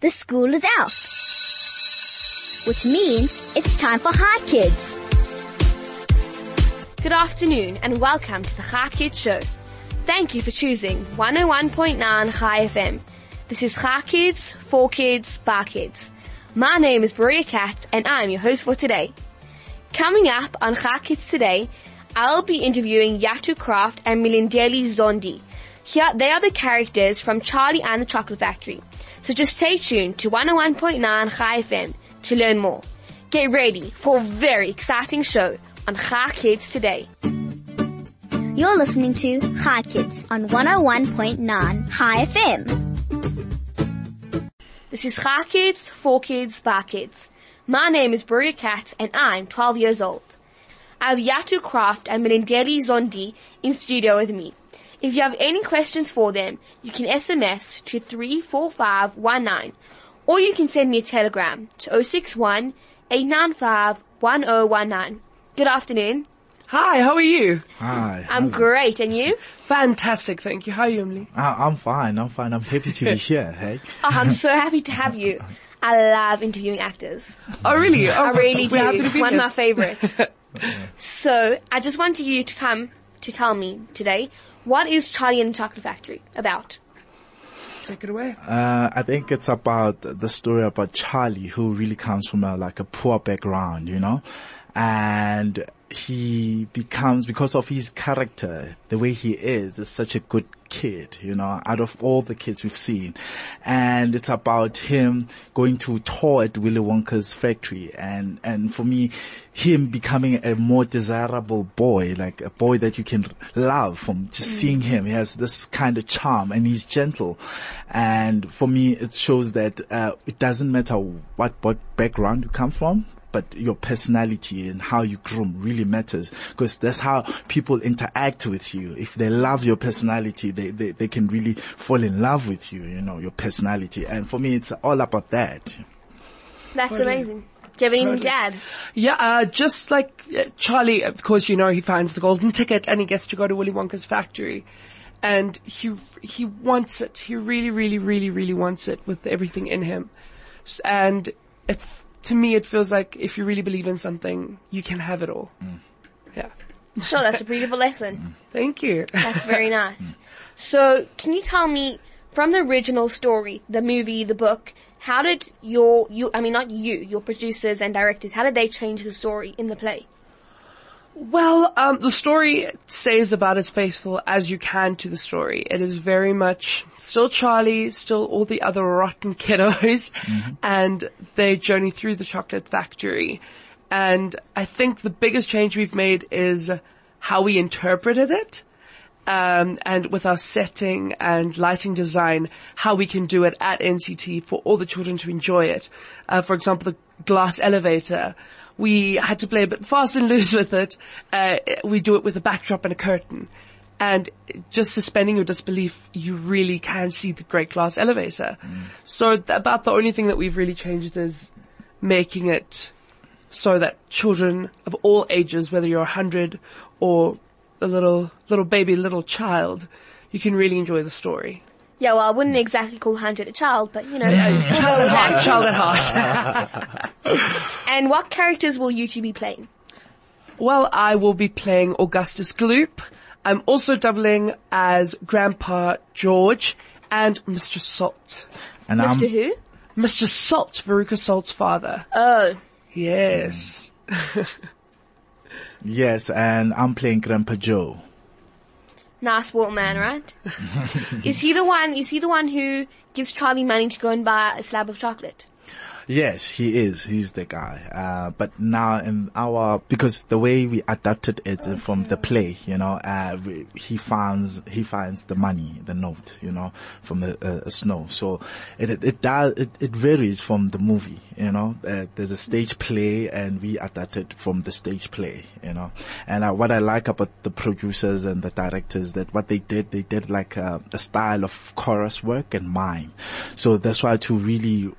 The school is out. Which means it's time for Chai Kids. Good afternoon and welcome to the Chai Kids Show. Thank you for choosing 101.9 Chai FM. This is Chai Kids, for kids, by kids. My name is Maria Katz and I'm your host for today. Coming up on Chai Kids today, I'll be interviewing Yatu Kraft and Mlindeli Zondi. Here, they are the characters from Charlie and the Chocolate Factory. So just stay tuned to 101.9 Chai FM to learn more. Get ready for a very exciting show on Chai Kids today. You're listening to Chai Kids on 101.9 Chai FM. This is Chai Kids, for kids, by kids. My name is Buria Katz and I'm 12 years old. I have Yatu Kraft and Mlindeli Zondi in studio with me. If you have any questions for them, you can SMS to 34519 or you can send me a telegram to 061 895 1019. Good afternoon. Hi, how are you? Hi. I'm how's it? great, and you? Fantastic, thank you. How are you, Emily? Uh, I'm fine. I'm fine. I'm happy to be here. Hey. Oh, I'm so happy to have you. I love interviewing actors. Oh, really? Oh, I really do. we're happy to be One of my favorites. so, I just wanted you to come to tell me today, what is Charlie and the Chocolate Factory about? Take it away. Uh, I think it's about the story about Charlie, who really comes from a, like a poor background, you know, and he becomes because of his character, the way he is, is such a good kid, you know, out of all the kids we've seen. And it's about him going to tour at Willy Wonka's factory and, and for me, him becoming a more desirable boy, like a boy that you can love from just seeing him. He has this kind of charm and he's gentle. And for me, it shows that, uh, it doesn't matter what, what background you come from, but your personality and how you groom really matters because that's how people interact with you. If they love your personality, they, they, they can really fall in love with you, you know, your personality. And for me, it's all about that. That's amazing. Do you have anything to add? Yeah, uh, just like uh, Charlie, of course, you know, he finds the golden ticket and he gets to go to Willy Wonka's factory. And he, he wants it. He really, really, really, really wants it with everything in him. And it, to me, it feels like if you really believe in something, you can have it all. Mm. Yeah. Sure, that's a beautiful lesson. Mm. Thank you. That's very nice. Mm. So, can you tell me from the original story, the movie, the book, how did your you I mean not you, your producers and directors, how did they change the story in the play? Well, um, the story stays about as faithful as you can to the story. It is very much still Charlie, still all the other rotten kiddos, and their journey through the chocolate factory. And I think the biggest change we've made is how we interpreted it. Um, and with our setting and lighting design, how we can do it at NCT for all the children to enjoy it. Uh, for example, the glass elevator, we had to play a bit fast and loose with it. Uh, we do it with a backdrop and a curtain. And just suspending your disbelief, you really can see the great glass elevator. So th- about the only thing that we've really changed is making it so that children of all ages, whether you're a hundred or a little, little baby, little child, you can really enjoy the story. Yeah, well, I wouldn't exactly call Hunter a child, but you know, we'll go with that. Child at heart. And what characters will you two be playing? well, I will be playing Augustus Gloop. I'm also doubling as Grandpa George and Mr. Salt. And I'm, Mr. Who? Mr. Salt, Veruca Salt's father. Oh, Yes. yes, and I'm playing Grandpa Joe. Nice water man, mm. right? is he the one, is he the one who gives Charlie money to go and buy a slab of chocolate? Yes, he is. He's the guy. Uh, but now in our, because the way we adapted it from the play, you know, uh, we, he finds, he finds the money, the note, you know, from the uh, snow. So it, it, it does, it, it varies from the movie, you know, uh, there's a stage play and we adapted from the stage play, you know, and uh, what I like about the producers and the directors that what they did, they did like a, a style of chorus work and mime. So that's why to really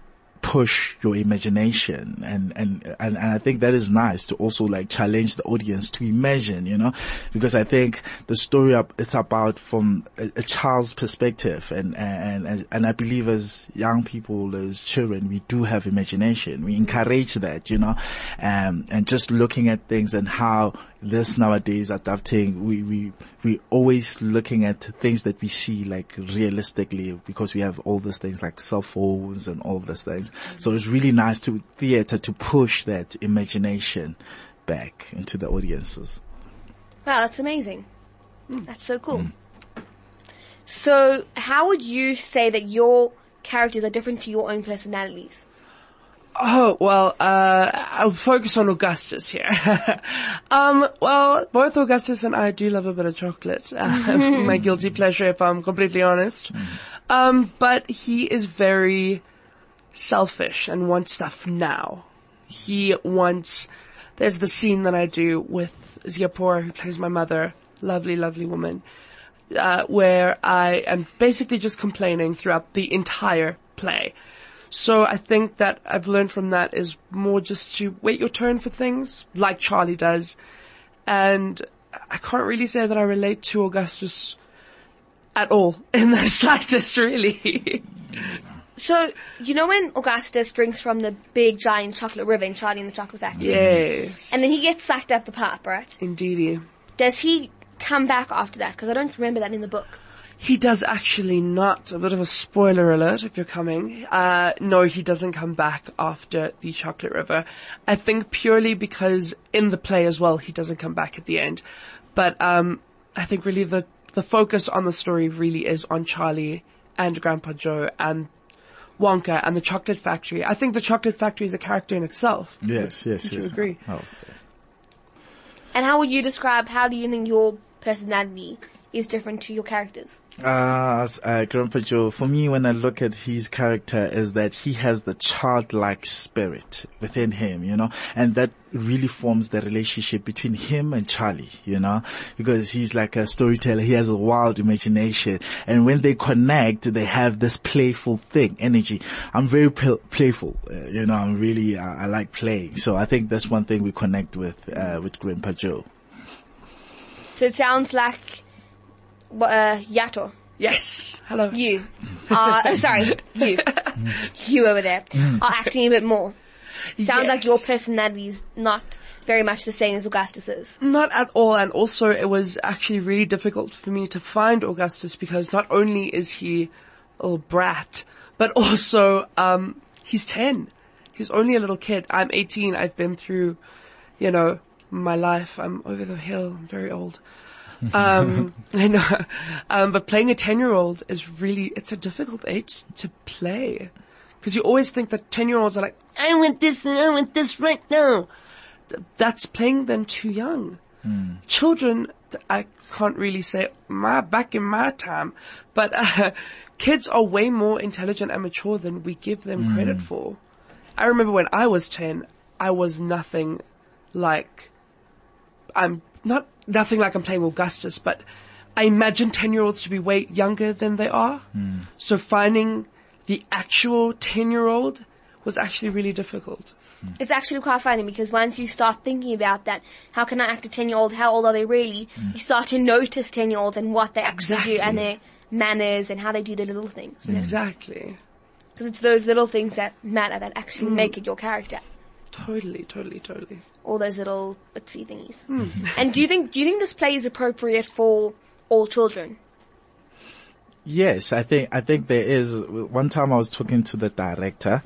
push your imagination. And, and, and, and I think that is nice to also like challenge the audience to imagine, you know, because I think the story up, it's about from a, a child's perspective. And, and, and, and I believe as young people, as children, we do have imagination. We encourage that, you know, um, and just looking at things and how this nowadays adapting, we, we, we always looking at things that we see like realistically because we have all these things like cell phones and all these things. So it's really nice to theater to push that imagination back into the audiences. Wow, that's amazing. Mm. That's so cool. Mm. So, how would you say that your characters are different to your own personalities? Oh, well, uh, I'll focus on Augustus here. um, well, both Augustus and I do love a bit of chocolate. Uh, my guilty pleasure, if I'm completely honest. Um, but he is very selfish and wants stuff now. He wants, there's the scene that I do with Ziapora, who plays my mother, lovely, lovely woman, uh, where I am basically just complaining throughout the entire play. So I think that I've learned from that is more just to wait your turn for things, like Charlie does. And I can't really say that I relate to Augustus at all in the slightest, really. So, you know when Augustus drinks from the big giant chocolate river in Charlie and the Chocolate Factory? yes. And then he gets sucked up the pipe, right? Indeedy. Does he come back after that? Because I don't remember that in the book. He does actually not. A bit of a spoiler alert if you're coming. Uh, no, he doesn't come back after the Chocolate River. I think purely because in the play as well, he doesn't come back at the end. But, um, I think really the, the focus on the story really is on Charlie and Grandpa Joe and Wonka and the Chocolate Factory. I think the Chocolate Factory is a character in itself. Yes, yes, Would yes. you agree? I'll say. And how would you describe, how do you think your personality is different to your characters? Uh, uh, Grandpa Joe, for me, when I look at his character is that he has the childlike spirit within him, you know, and that really forms the relationship between him and Charlie, you know, because he's like a storyteller. He has a wild imagination. And when they connect, they have this playful thing, energy. I'm very pl- playful, uh, you know, I'm really, uh, I like playing. So I think that's one thing we connect with, uh, with Grandpa Joe. So it sounds like, uh, Yato. Yes. Hello. You. Uh, sorry, you. you over there. Are acting a bit more. Sounds like your personality is not very much the same as Augustus's. Not at all, and also it was actually really difficult for me to find Augustus because not only is he a little brat, but also, um, he's 10. He's only a little kid. I'm 18. I've been through, you know, my life. I'm over the hill. I'm very old. Um, I know. Um, but playing a 10 year old is really, it's a difficult age to play. Cause you always think that 10 year olds are like, I want this and I want this right now. Th- That's playing them too young. Children, I can't really say my, back in my time, but, uh, kids are way more intelligent and mature than we give them credit for. I remember when I was 10, I was nothing like, I'm not, nothing like I'm playing Augustus, but I imagine 10 year olds to be way younger than they are. Hmm. So finding the actual 10 year old was actually really difficult. Hmm. It's actually quite funny because once you start thinking about that, how can I act a 10 year old? How old are they really? Hmm. You start to notice 10 year olds and what they actually do and their manners and how they do the little things. You? Exactly. Because it's those little things that matter that actually make it your character. Totally, totally, totally. All those little itsy thingies. Hmm. and do you think, do you think this play is appropriate for all children? Yes, I think I think there is. One time I was talking to the director,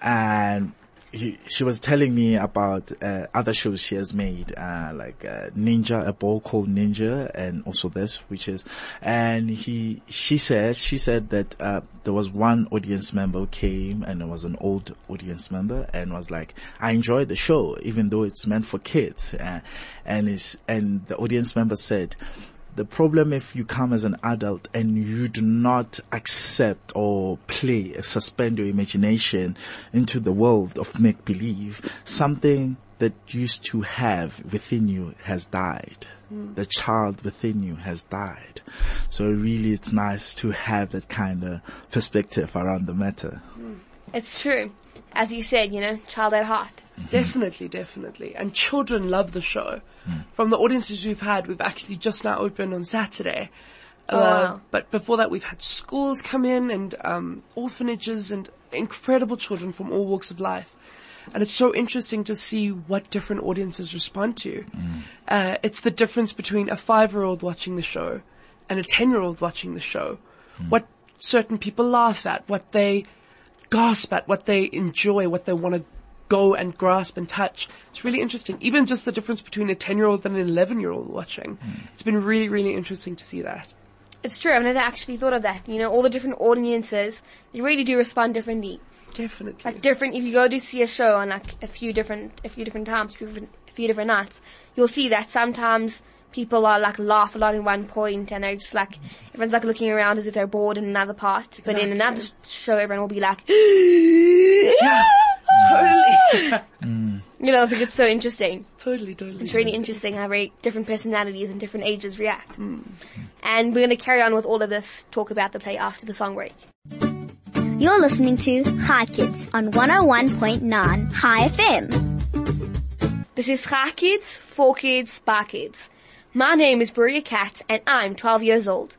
and he, she was telling me about uh, other shows she has made, uh, like uh, Ninja, a ball called Ninja, and also this, which is. And he, she said, she said that uh, there was one audience member who came, and it was an old audience member, and was like, "I enjoyed the show, even though it's meant for kids." Uh, and it's and the audience member said the problem if you come as an adult and you do not accept or play, suspend your imagination into the world of make believe, something that used to have within you has died. Mm. The child within you has died. So really it's nice to have that kind of perspective around the matter. Mm. It's true. As you said, you know, child at heart. Definitely, definitely. And children love the show. From the audiences we've had, we've actually just now opened on Saturday. Uh, wow. But before that, we've had schools come in and um, orphanages and incredible children from all walks of life. And it's so interesting to see what different audiences respond to. Uh, it's the difference between a five-year-old watching the show and a ten-year-old watching the show. What certain people laugh at, what they gasp at, what they enjoy, what they want to go and grasp and touch. It's really interesting. Even just the difference between a 10 year old and an 11 year old watching. Hmm. It's been really, really interesting to see that. It's true. I've never actually thought of that. You know, all the different audiences, they really do respond differently. Definitely. Like different, if you go to see a show on like a few different, a few different times, a few different, a few different nights, you'll see that sometimes people are like laugh a lot in one point and they're just like, everyone's like looking around as if they're bored in another part. But in Exactly. another show, everyone will be like, yeah, totally. you know, I think it's so interesting. totally, totally. It's really interesting how very different personalities and different ages react. Hmm. And we're going to carry on with all of this talk about the play after the song break. You're listening to Chai Kids on 101.9 Chai FM. This is Chai Kids, for Kids, by Kids. My name is Maria Katz and I'm 12 years old.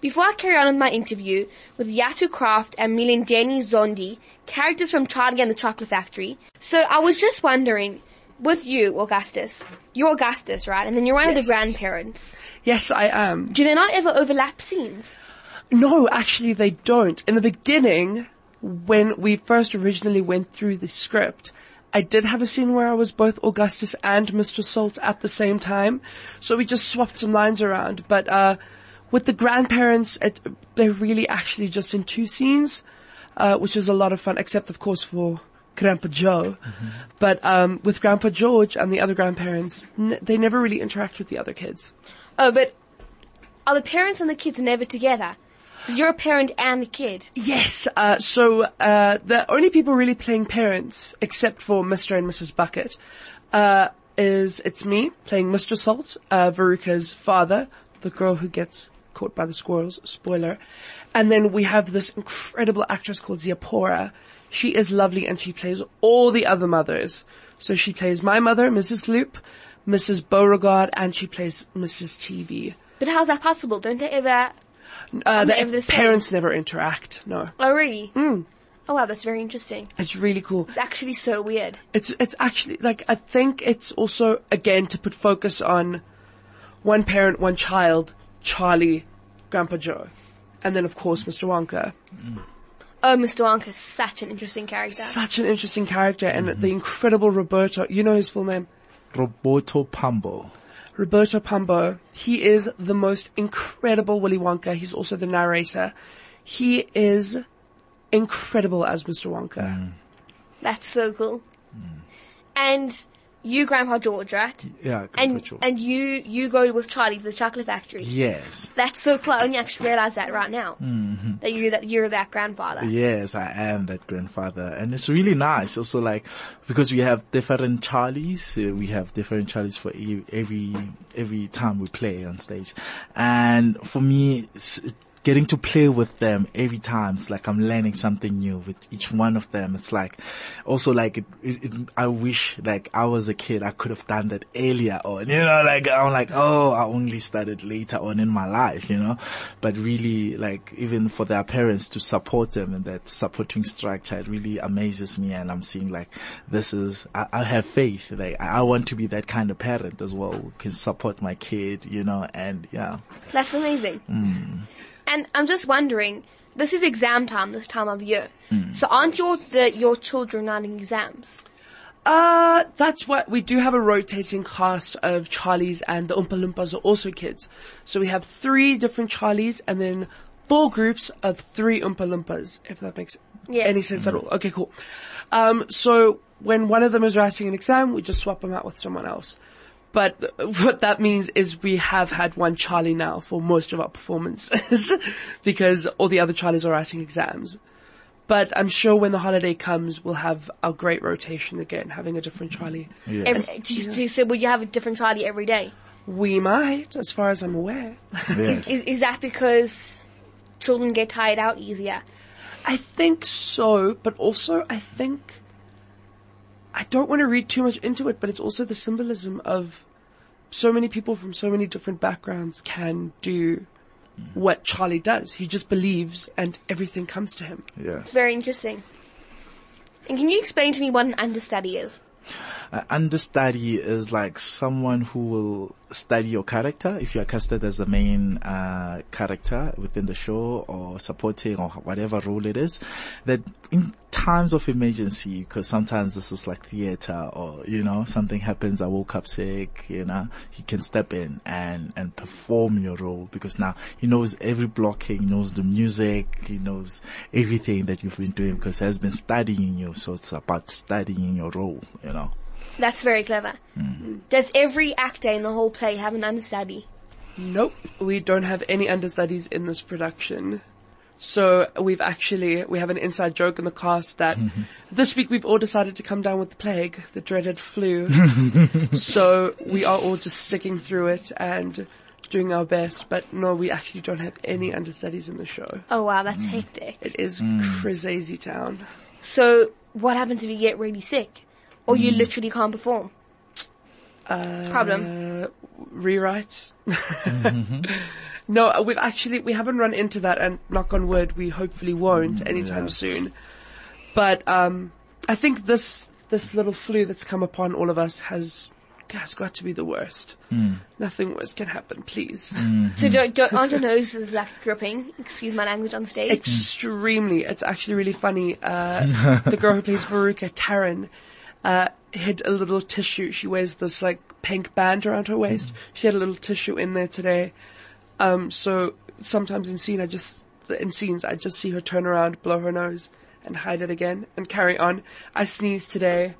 Before I carry on with my interview with Yatu Kraft and Mlindeli Zondi, characters from Charlie and the Chocolate Factory, so I was just wondering, with you, Augustus, you're Augustus, right? And then you're one of the grandparents. Yes, I am. Do they not ever overlap scenes? No, actually they don't. In the beginning, when we first originally went through the script, I did have a scene where I was both Augustus and Mr. Salt at the same time. So we just swapped some lines around. But, uh, with the grandparents, it, they're really actually just in two scenes, uh, which is a lot of fun, except of course for Grandpa Joe. But, um, with Grandpa George and the other grandparents, n- they never really interact with the other kids. Oh, but are the parents and the kids never together? You're a parent and a kid. Yes. Uh, so uh, the only people really playing parents, except for Mr. and Mrs. Bucket, uh, is it's me playing Mr. Salt, uh, Veruca's father, the girl who gets caught by the squirrels. Spoiler. And then we have this incredible actress called Ziapora. She is lovely and she plays all the other mothers. So she plays my mother, Mrs. Loop, Mrs. Beauregard, and she plays Mrs. TV. But how's that possible? Don't they ever? Uh, the Never the same. parents never interact. No. Oh, really? Hmm. Oh, wow, that's very interesting. It's really cool. It's actually so weird. It's it's actually like I think it's also again to put focus on one parent, one child, Charlie, Grandpa Joe, and then of course Mr. Wonka. Mm. Oh, Mr. Wonka's such an interesting character. Such an interesting character, and mm-hmm. the incredible Roberto. You know his full name, Roberto Pombo. Roberto Pombo. He is the most incredible Willy Wonka. He's also the narrator. He is incredible as Mr. Wonka. That's so cool. And you, Grandpa George, right? Yeah, And and you you go with Charlie to the chocolate factory. yes. That's so cool. I only actually realize that right now. Mm-hmm. That you're that you're that grandfather. Yes, I am that grandfather, and it's really nice. Also, like because we have different Charlies, we have different Charlies for every every time we play on stage, and for me, it's, getting to play with them every time, it's like I'm learning something new with each one of them. It's like also like it, it, it, I wish like I was a kid, I could have done that earlier on. You know, like I'm like, oh, I only started later on in my life. You know, but really like even for their parents to support them and that supporting structure, it really amazes me. And I'm seeing like this is I, I have faith. Like I, I want to be that kind of parent as well, who can support my kid. You know, and yeah. That's amazing. Mm. And I'm just wondering, this is exam time this time of year. So aren't your the, your children running exams? Uh, that's what we do have a rotating cast of Charlies and the Oompa Loompas are also kids. So we have three different Charlies and then four groups of three Oompa Loompas, if that makes Yeah. any sense at all. Okay, cool. Um, so when one of them is writing an exam, we just swap them out with someone else. But what that means is we have had one Charlie now for most of our performances because all the other Charlies are writing exams. But I'm sure when the holiday comes, we'll have our great rotation again, having a different Charlie. Yes. Every, do you, do you, so will you have a different Charlie every day? We might, as far as I'm aware. yes. Is is that because children get tired out easier? I think so, but also I think I don't want to read too much into it, but it's also the symbolism of so many people from so many different backgrounds can do what Charlie does. He just believes and everything comes to him. Yes. Very interesting. And can you explain to me what an understudy is? An understudy is like someone who will study your character if you are casted as the main uh, character within the show or supporting or whatever role it is. That in times of emergency, because sometimes this is like theater or you know something happens. I woke up sick. You know he can step in and and perform your role because now he knows every blocking, knows the music, he knows everything that you've been doing because he has been studying you. So it's about studying your role. You know. That's very clever. Hmm. Does every actor in the whole play have an understudy? Nope, we don't have any understudies in this production. So we've actually, we have an inside joke in the cast that mm-hmm. this week we've all decided to come down with the plague, the dreaded flu. so we are all just sticking through it and doing our best, but no, we actually don't have any understudies in the show. Oh wow, that's hmm. hectic. It is hmm. crazy town. So what happens if you get really sick? Or you mm. literally can't perform? Problem. Uh, rewrites. Mm-hmm. no, uh, we've actually, we haven't run into that and knock on wood, we hopefully won't mm, anytime yes. soon. But, um, I think this, this little flu that's come upon all of us has, has got to be the worst. Mm. Nothing worse can happen, please. Mm-hmm. So don't, don't, aren't your noses like dripping? Excuse my language on stage. Extremely. It's actually really funny. Uh, the girl who plays Veruca, Taryn, uh, hid a little tissue. She wears this like pink band around her waist. She had a little tissue in there today. Um, so sometimes in scene, I just, in scenes, I just see her turn around, blow her nose, and hide it again, and carry on. I sneezed today.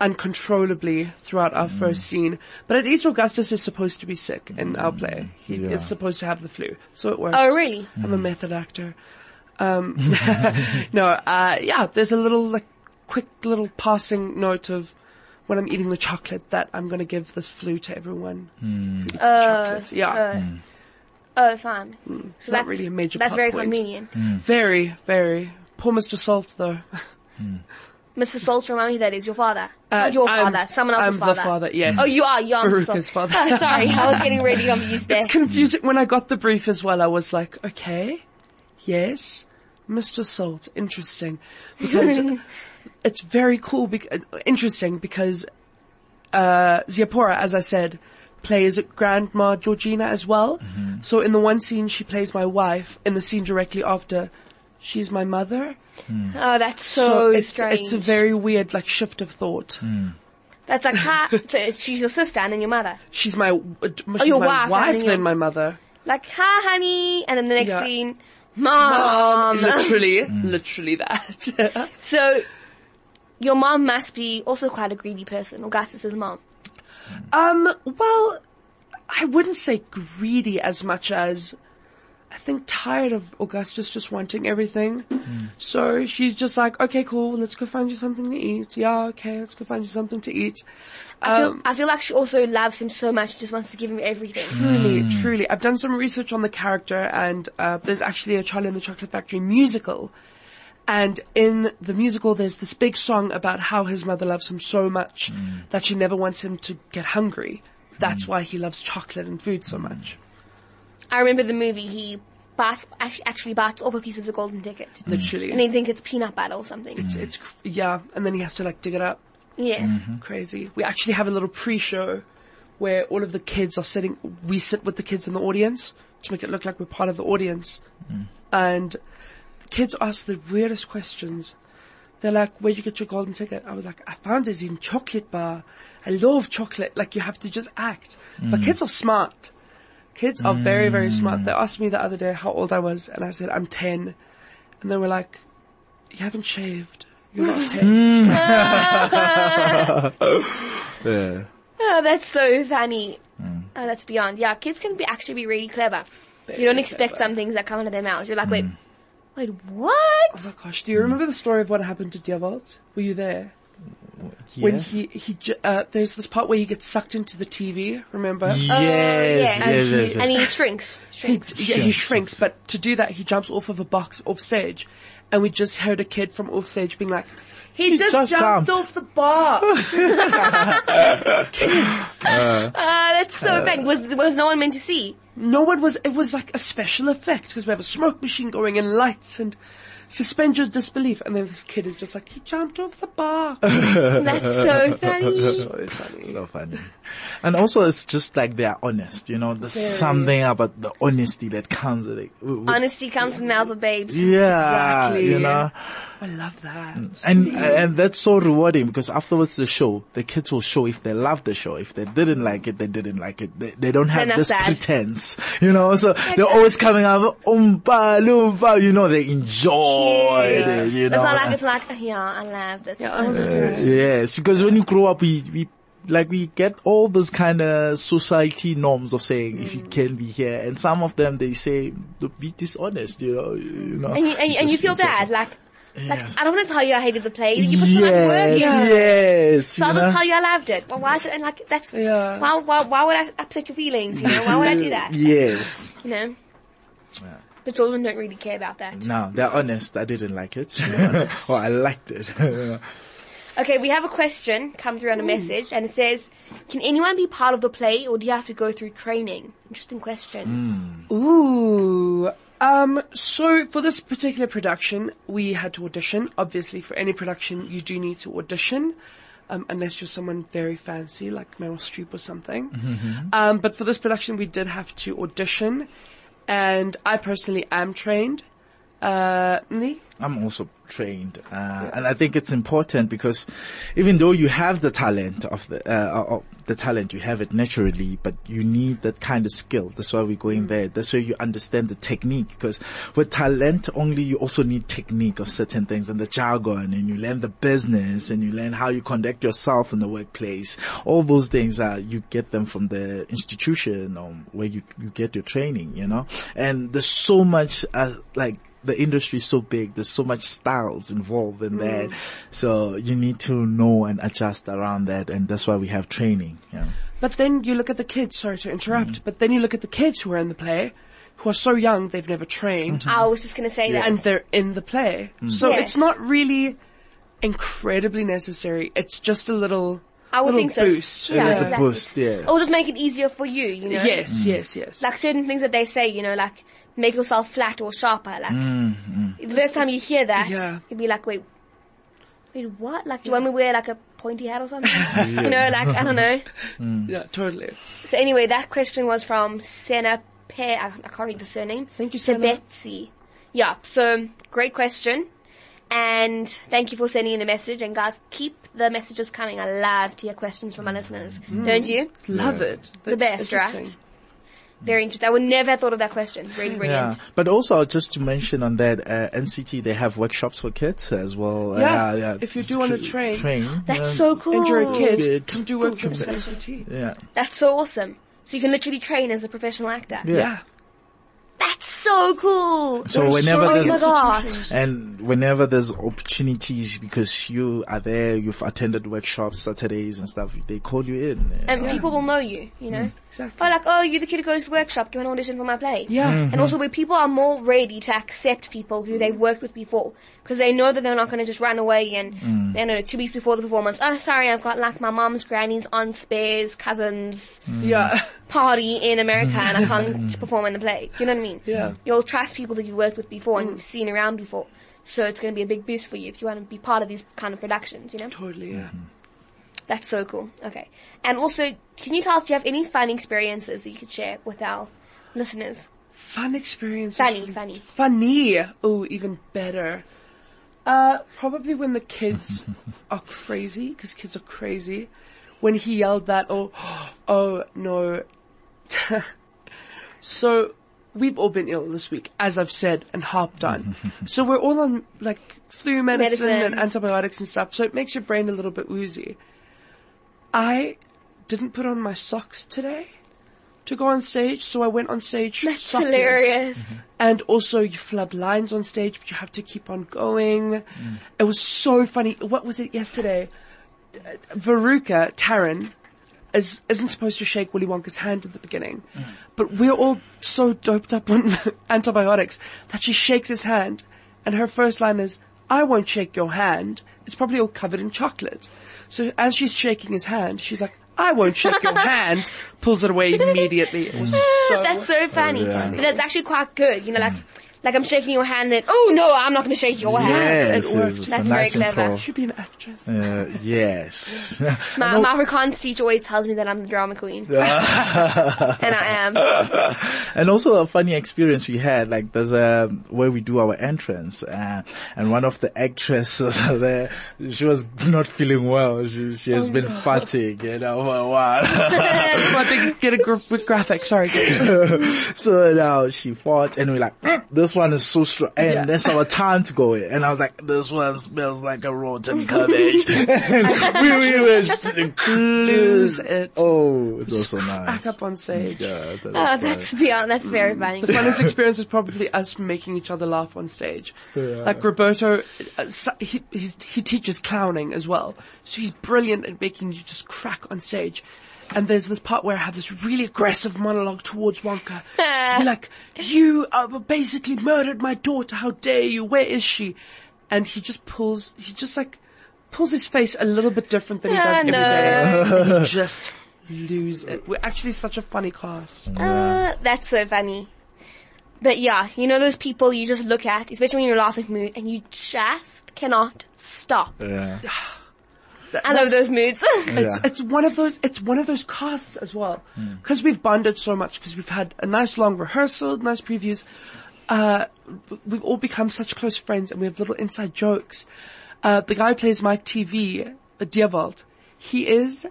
Uncontrollably throughout our first scene, but at least Augustus is supposed to be sick in our play. He Yeah. is supposed to have the flu, so it works. oh really? I'm a method actor. Um, no, uh, yeah, there's a little, like, quick little passing note of when I'm eating the chocolate that I'm gonna give this flu to everyone. who hmm. eats the chocolate. Yeah. Uh, hmm. Oh fine. Hmm. So not that's really a major That's very point. convenient. Very, very. Poor Mr. Salt though. Mr. Saltz, remind me who that is your father. Uh, Not your I'm- father, someone else's I'm father. the father, yes. Oh, you are, you are Mr. Veruca's Saltz. father. Oh, sorry, I was getting really confused there. It's confusing. When I got the brief as well, I was like, okay, yes, Mr. Salt, interesting. Because it's very cool, bec- uh, interesting because, uh, Ziapora, as I said, plays Grandma Georgina as well. So in the one scene she plays my wife, in the scene directly after, she's my mother. Oh, that's so, it's, strange. it's a very weird, like, shift of thought. That's like, ha, so she's your sister and then your mother. She's my, uh, she's your my wife, wife, and then then your- my mother. Like, ha, honey, and then the next Yeah. scene, mom. literally, literally that. So, your mom must be also quite a greedy person, Augustus's mom. Um, well, I wouldn't say greedy as much as I think tired of Augustus just wanting everything. So she's just like, okay, cool, let's go find you something to eat. Yeah, okay, let's go find you something to eat. I feel, Um, I feel like she also loves him so much, just wants to give him everything. Truly, truly. I've done some research on the character and, uh, there's actually a Charlie and the Chocolate Factory musical. And in the musical, there's this big song about how his mother loves him so much that she never wants him to get hungry. That's why he loves chocolate and food so much. I remember the movie, he bites, actually, actually over pieces of the golden ticket. Mm. Literally. And they think it's peanut butter or something. It's, it's, cr- yeah, and then he has to like dig it up. yeah. Mm-hmm. Crazy. We actually have a little pre-show where all of the kids are sitting, we sit with the kids in the audience to make it look like we're part of the audience. Mm. And the kids ask the weirdest questions. They're like, where'd you get your golden ticket? I was like, I found it in chocolate bar. I love chocolate. Like you have to just act. But mm. kids are smart. Kids are very, very smart. They mm. asked me the other day how old I was and I said, I'm 10. And they were like, you haven't shaved. You're not 10. Yeah. Oh, that's so funny. Mm. Oh, that's beyond. Yeah, kids can be actually be really clever. you don't expect some things that come out of their mouths. You're like, wait, mm. wait, what? Oh my gosh, do you remember the story of what happened to Diavolt? Were you there? When he, he, uh, there's this part where he gets sucked into the TV, remember? Yes, yeah. yes, And yes, he- yes. And he shrinks. He, Shrinks. yeah, he shrinks, but to do that, he jumps off of a box off stage, and we just heard a kid from off stage being like, he, He just, just jumped, jumped." off the box. Uh, that's so bad. Was, was no one meant to see? No one was, it was like a special effect because we have a smoke machine going and lights and suspend your disbelief. And then this kid is just like, he jumped off the bar. That's so funny. so funny. So funny. And also it's just like they're honest, you know, there's something about the honesty that comes with it. with- with- Honesty comes from the mouths of babes. yeah, Exactly. you know. I love that. And and that's so rewarding because afterwards the show, the kids will show if they love the show. If they didn't like it, they didn't like it. They, they don't have Then this that's sad. Pretense, you know. So they're always coming up, Oompa Loompa, you know. They enjoy Cute. it, you know. It's not like it's like, yeah, I loved it. Yeah, That was I good. Yes, because when you grow up, we, we, like we get all those kind of society norms of saying if you Mm. can be here, and some of them they say to be dishonest, you know, you know. And you, and, you- and you feel bad, like, like, Yes. I don't want to tell you I hated the play. You put so much work Yes, into it. yes. So I'll you just tell you I loved it. Well, why should, and like, that's, Yeah. why, why, why would I upset your feelings, you know? Why would I do that? Yes. You know? But children don't really care about that. No, they're honest. I didn't like it. or I liked it. Okay, we have a question come through on a message, and it says, "Can anyone be part of the play, or do you have to go through training?" Interesting question. Hmm. Ooh. Um, so for this particular production, we had to audition. Obviously, for any production, you do need to audition. Um, unless you're someone very fancy, like Meryl Streep or something. Um, but for this production, we did have to audition. And I personally am trained. Uh? I'm also trained, uh, and I think it's important because even though you have the talent of the uh, of the talent, you have it naturally, but you need that kind of skill. That's why we're going there. That's where you understand the technique. Because with talent only, you also need technique of certain things and the jargon, and you learn the business, and you learn how you conduct yourself in the workplace. All those things are you get them from the institution or where you you get your training. You know, and there's so much uh, like the industry is so big. There's so much styles involved in that. Mm. So you need to know and adjust around that. And that's why we have training. Yeah. But then you look at the kids, sorry to interrupt, mm. but then you look at the kids who are in the play, who are so young, they've never trained. Mm-hmm. I was just going to say that. and they're in the play. Mm. So Yes. it's not really incredibly necessary. It's just a little, I would little think so. boost. Yeah, Like a exactly. boost, yeah. Or just make it easier for you, you know? Yes, yes, yes. Like certain things that they say, you know, like make yourself flat or sharper. Like mm-hmm. the first time you hear that, Yeah. you'd be like, wait, wait, what? Like, do you want me to wear like a pointy hat or something? You know, like I don't know. Mm. yeah, totally. So anyway, that question was from Senna Pe. I, I can't read the surname. Thank you, Senna. Betsy. Yeah. So great question. And thank you for sending in a message. And guys, keep the messages coming. I love to hear questions from my listeners. Mm. Don't you? Love it. The best, right? Interesting. Very interesting. I would never have thought of that question. Really Yeah, but also just to mention on that, uh, NCT they have workshops for kids as well. Yeah, Uh, yeah. if you do wanna train. train. That's yeah. so cool. And you're a kid, Good. come do workshops at NCT. Yeah, That's so awesome. So you can literally train as a professional actor. Yeah. Yeah. That's so cool. So There whenever so there's Oh my gosh. And whenever there's opportunities because you are there, you've attended workshops, Saturdays and stuff, they call you in. And people will know you, you know. Mm. Exactly. Oh, like, oh, you're the kid who goes to workshop, Do you want to audition for my play? Yeah. Mm-hmm. And also where people are more ready to accept people who they've worked with before. Because they know that they're not going to just run away and, mm. you know, two weeks before the performance, oh, sorry, I've got like my mom's, granny's, aunts, bears, cousins mm. Yeah. party in America and I can't perform in the play. Do you know what I mean? Yeah. You'll trust people that you've worked with before and you've seen around before. So it's going to be a big boost for you if you want to be part of these kind of productions, you know? Totally, yeah. That's so cool. Okay. And also, can you tell us, do you have any fun experiences that you could share with our listeners? Fun experiences. Funny, funny. Funny. Oh, even better. Uh, probably when the kids are crazy, because kids are crazy. When he yelled that, oh, oh no. so, we've all been ill this week, as I've said and harped on. so we're all on, like, flu medicine and antibiotics and stuff, so it makes your brain a little bit woozy. I didn't put on my socks today to go on stage, so I went on stage That's sockless. hilarious. Mm-hmm. And also you flub lines on stage, but you have to keep on going. Mm. It was so funny. What was it yesterday? Veruca, Taryn, is, isn't supposed to shake Willy Wonka's hand at the beginning. But we're all so doped up on antibiotics that she shakes his hand and her first line is, I won't shake your hand. It's probably all covered in chocolate. So as she's shaking his hand, she's like, I won't shake your hand, pulls it away immediately. It was so that's so funny. Yeah. But that's actually quite good. You know, like, like I'm shaking your hand then, oh no, I'm not going to shake your hand. Yes, it it's, it's That's a very nice clever. improv. should be an actress. Uh, yes. My, my Afrikaans teacher always tells me that I'm the drama queen. and I am. and also a funny experience we had, like there's a, where we do our entrance, uh, and one of the actresses there, she was not feeling well. She, she has been farting, you know, for a while. Well, I think get a gr- with graphic. Sorry. So now she fought and we're like, "Mm, this one is so strong. And Yeah. that's our time to go in. And I was like, this one smells like a rotten cabbage. and we, we were just lose it. Oh, it was so nice. Back up on stage. Yeah, that was Oh, fun. that's beyond, that's very funny. The funnest experience is probably us making each other laugh on stage. Like Roberto, uh, he, he's, he teaches clowning as well. So he's brilliant at making you just crack on stage. And there's this part where I have this really aggressive monologue towards Wonka. to be like, you uh, basically murdered my daughter. How dare you? Where is she? And he just pulls, he just like, pulls his face a little bit different than he does Ah, every no. day. And you just lose it. We're actually such a funny cast. Uh, that's so funny. But yeah, you know those people you just look at, especially when you're laughing mood, and you just cannot stop. Yeah. I love those moods. It's it's one of those it's one of those casts as well because we've bonded so much because we've had a nice long rehearsal, nice previews. Uh, we've all become such close friends and we have little inside jokes. Uh, the guy who plays Mike TV, uh, Dierwald, he is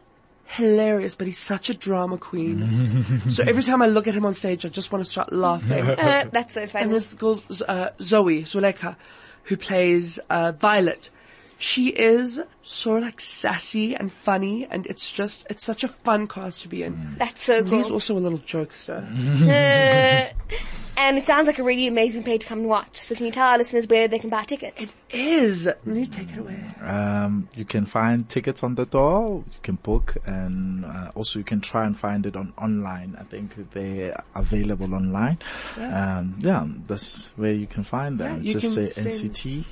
hilarious, but he's such a drama queen. so every time I look at him on stage, I just want to start laughing. uh, that's so funny. And this girl, uh, Zoe Zuleka, who plays uh, Violet, she is so like sassy and funny, and it's just it's such a fun cast to be in. That's so cool. He's cool. also a little jokester. Uh, and it sounds like a really amazing play to come and watch. So can you tell our listeners where they can buy tickets? It is. You take it away. Um, you can find tickets on the door. You can book, and uh, also you can try and find it on online. I think they're available online. Yeah, um, yeah that's where you can find them. Yeah, you Just can say send- NCT.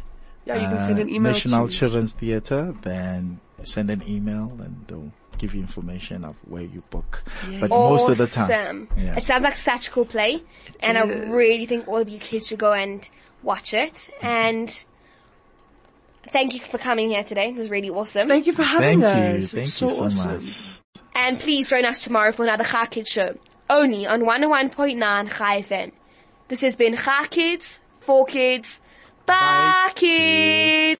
Yeah, you can uh, send an email National to Children's Theatre. Then send an email, and they'll give you information of where you book. But most of the time, Awesome. yeah. It sounds like such a cool play, and I really think all of you kids should go and watch it. And thank you for coming here today. It was really awesome. Thank you for having thank you, us. thank It's you so so awesome. much. And please join us tomorrow for another Chai Kids show, only on 101.9 Chai FM. This has been Chai Kids, for kids, by kids.